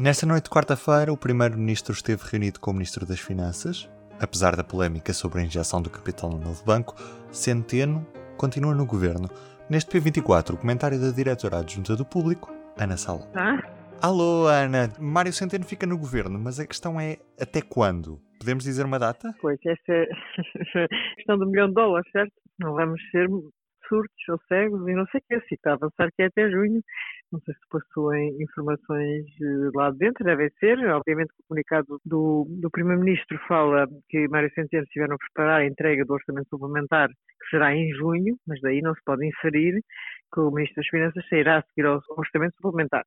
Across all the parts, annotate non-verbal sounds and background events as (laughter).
Nesta noite de quarta-feira, o Primeiro-Ministro esteve reunido com o Ministro das Finanças. Apesar da polémica sobre a injeção do capital no novo banco, Centeno continua no governo. Neste P24, o comentário da diretora adjunta do Público, Ana Sala. Ah? Alô, Ana. Mário Centeno fica no governo, mas a questão é até quando? Podemos dizer uma data? Pois, essa é a questão do milhão de dólares, certo? Não vamos ser surtos ou cegos e não sei o que. Se está a avançar que é até junho. Não sei se passou em informações eh, lá de dentro, deve ser. Obviamente o comunicado do, do Primeiro-Ministro fala que Mário Centeno estiveram a preparar a entrega do orçamento suplementar, que será em junho, mas daí não se pode inferir que o Ministro das Finanças sairá a seguir ao orçamento suplementar.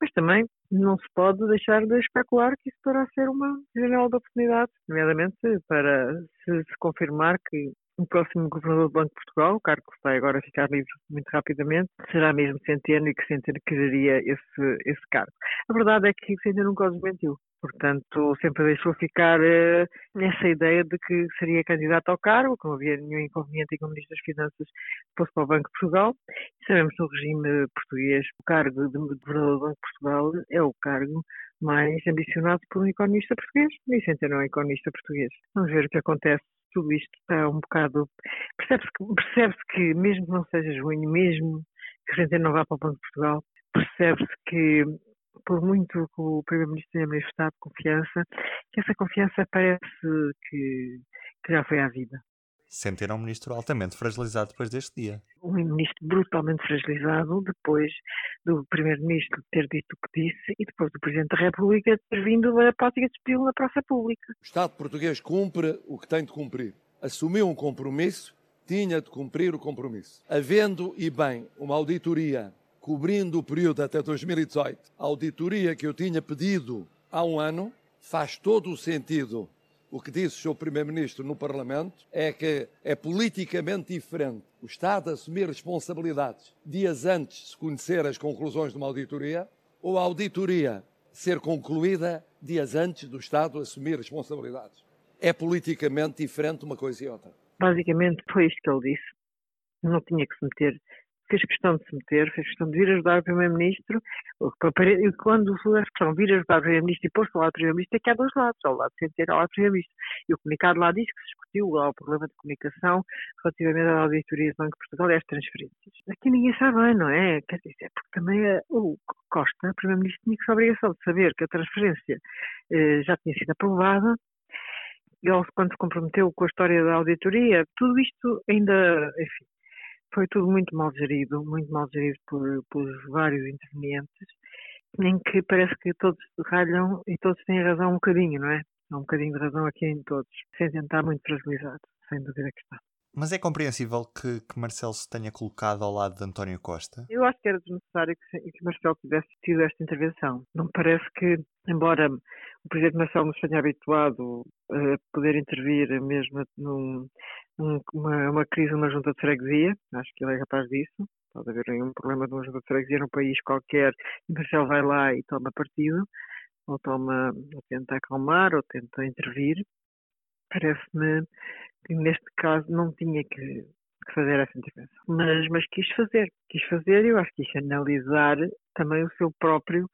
Mas também não se pode deixar de especular que isso poderá ser uma janela de oportunidade, nomeadamente para se, se confirmar que o próximo governador do Banco de Portugal, o cargo que vai agora ficar livre muito rapidamente, será mesmo Centeno e que Centeno quereria esse, esse cargo. A verdade é que Centeno nunca o desmentiu. Portanto, sempre deixou ficar uh, essa ideia de que seria candidato ao cargo, que não havia nenhum inconveniente em que o Ministro das Finanças fosse para o Banco de Portugal. E sabemos no regime português, o cargo de governador do Banco de Portugal é o cargo mais ambicionado por um economista português, e Centeno é um economista português. Vamos ver o que acontece tudo isto está um bocado. Percebe-se que, percebe que, mesmo que não seja junho, mesmo que a gente não vá para o Banco de Portugal, percebe-se que, por muito que o Primeiro-Ministro tenha manifestado confiança, que essa confiança parece que, que já foi à vida. Sentir um ministro altamente fragilizado depois deste dia. Um ministro brutalmente fragilizado depois do primeiro-ministro ter dito o que disse e depois do Presidente da República ter vindo a prática de despedi-lo na praça pública. O Estado português cumpre o que tem de cumprir. Assumiu um compromisso, tinha de cumprir o compromisso. Havendo e bem uma auditoria cobrindo o período até 2018, a auditoria que eu tinha pedido há um ano, faz todo o sentido o que disse o Sr. Primeiro-Ministro no Parlamento é que é politicamente diferente o Estado assumir responsabilidades dias antes de se conhecer as conclusões de uma auditoria ou a auditoria ser concluída dias antes do Estado assumir responsabilidades. É politicamente diferente uma coisa e outra. Basicamente foi isto que ele disse. Não tinha que se meter fez questão de se meter, fez questão de vir ajudar o Primeiro-Ministro, e quando a de vir ajudar o Primeiro-Ministro e pôr-se ao lado do Primeiro-Ministro, é que há dois lados, ao lado Centeno e ao lado do Primeiro-Ministro. E o comunicado lá diz que se discutiu lá o problema de comunicação relativamente à auditoria do Banco de Portugal e às transferências. Aqui ninguém sabe bem, não é? Quer dizer, porque também eh, o Costa, o Primeiro-Ministro, tinha a obrigação de saber que a transferência eh, já tinha sido aprovada, ele, quando se comprometeu com a história da auditoria, tudo isto ainda, enfim, foi tudo muito mal gerido, muito mal gerido por, por vários intervenientes, em que parece que todos ralham e todos têm razão um bocadinho, não é? Há um bocadinho de razão aqui em todos, sem tentar muito fragilizado, sem dúvida que está. Mas é compreensível que, que, Marcelo se tenha colocado ao lado de António Costa? Eu acho que era desnecessário que, que Marcelo tivesse tido esta intervenção. Não me parece que, embora o Presidente Marcelo nos tenha habituado a poder intervir mesmo num, num, uma, crise numa junta de freguesia, acho que ele é capaz disso. Pode haver um problema de uma junta de freguesia num país qualquer e Marcelo vai lá e toma partido, ou, toma, ou tenta acalmar, ou tenta intervir. Parece-me que neste caso não tinha que fazer essa intervenção. Mas, mas quis fazer, quis fazer e eu acho que quis analisar também o seu próprio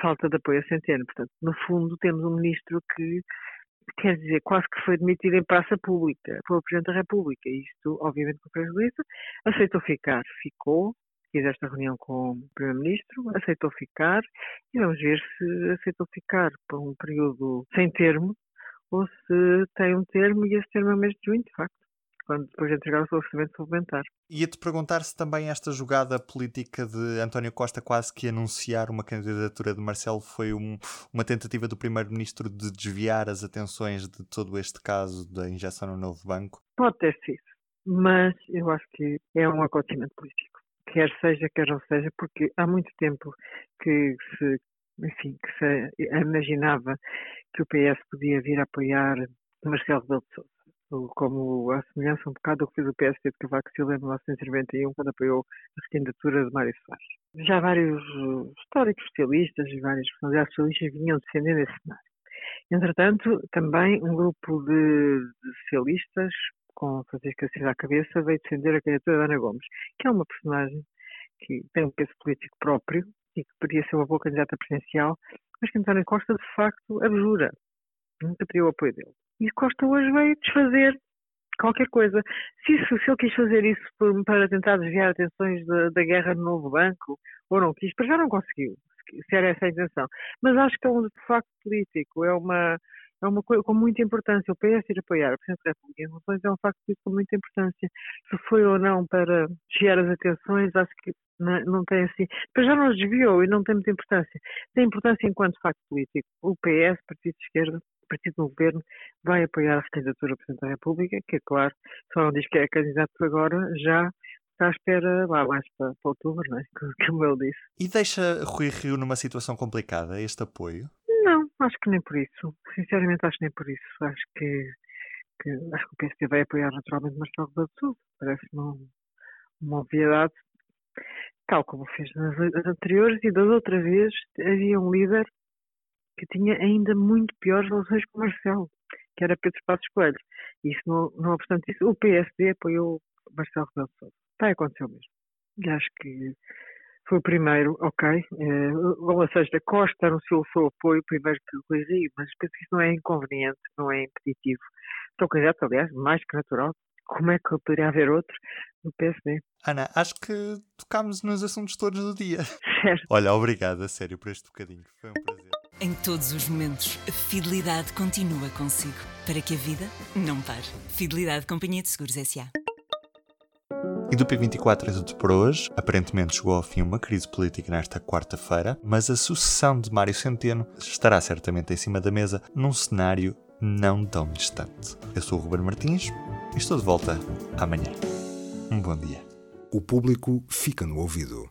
falta de apoio a Centeno. Portanto, no fundo, temos um ministro que, quer dizer, quase que foi demitido em praça pública pelo Presidente da República. Isto, obviamente, com prejuízo, aceitou ficar, ficou, quis esta reunião com o Primeiro-Ministro, aceitou ficar. E vamos ver se aceitou ficar por um período sem termo ou se tem um termo e esse termo é o mês de junho, de facto, quando depois de entregar o seu orçamento suplementar. Ia-te perguntar se também esta jogada política de António Costa quase que anunciar uma candidatura de Marcelo foi um, uma tentativa do Primeiro-Ministro de desviar as atenções de todo este caso da injeção no novo banco? Pode ter sido, mas eu acho que é um acontecimento político. Quer seja, quer não seja, porque há muito tempo que se enfim, que se imaginava que o PS podia vir a apoiar Marcelo Rebelo de Sousa, como a semelhança um bocado do que fez o PSD de Cavaco Silva em 1991, quando apoiou a recandidatura de Mário Soares. Já vários históricos socialistas e várias personalidades socialistas vinham defendendo esse cenário. Entretanto, também um grupo de, de socialistas, com Francisco Assis à cabeça, veio defender a candidatura de Ana Gomes, que é uma personagem que tem um peso político próprio, e que poderia ser uma boa candidata presidencial, mas que António Costa, de facto, abjura. Nunca teria o apoio dele. E Costa hoje veio desfazer qualquer coisa. Se, isso, se ele quis fazer isso por, para tentar desviar atenções da, da, guerra no novo banco, ou não quis, para já não conseguiu, se era essa a intenção. Mas acho que é um facto político, é uma, é uma coisa com muita importância. O PS ir apoiar o Presidente da República em é um facto político com muita importância. Se foi ou não para desviar as atenções, acho que não, não tem assim. Mas já não desviou e não tem muita importância. Tem importância enquanto facto político. O PS, Partido de Esquerda, partido no governo vai apoiar a candidatura ao Presidente da República, que é claro, só não diz que é candidato agora, já está à espera lá mais para, para outubro, não é? (laughs) como ele disse. E deixa Rui Rio numa situação complicada este apoio? Não, acho que nem por isso. Sinceramente acho que nem por isso. Acho que, que acho que o PSD vai apoiar naturalmente Marcelo Rebelo de Sousa. Parece-me uma obviedade. Tal como fez nas anteriores e das outras vezes havia um líder que tinha ainda muito piores relações com Marcelo, que era Pedro Passos Coelho. E isso, não, não obstante isso, o PSD apoiou Marcelo Rebelo de Sousa. Está a acontecer mesmo. E acho que foi o primeiro, ok. Eh, ou seja, Costa anunciou o seu apoio primeiro que o Rui Rio, mas penso que isso não é inconveniente, não é impeditivo. Estou candidato, aliás, mais que natural. Como é que poderia haver outro no PSD? Ana, acho que tocámos nos assuntos todos do dia. (laughs) Certo. Olha, obrigado a sério por este bocadinho. Foi um prazer. Em todos os momentos, a fidelidade continua consigo. Para que a vida não pare. Fidelidade Companhia de Seguros S.A. E do P24 é tudo por hoje. Aparentemente chegou ao fim uma crise política nesta quarta-feira, mas a sucessão de Mário Centeno estará certamente em cima da mesa num cenário não tão distante. Eu sou o Ruben Martins e estou de volta amanhã. Um bom dia. O público fica no ouvido.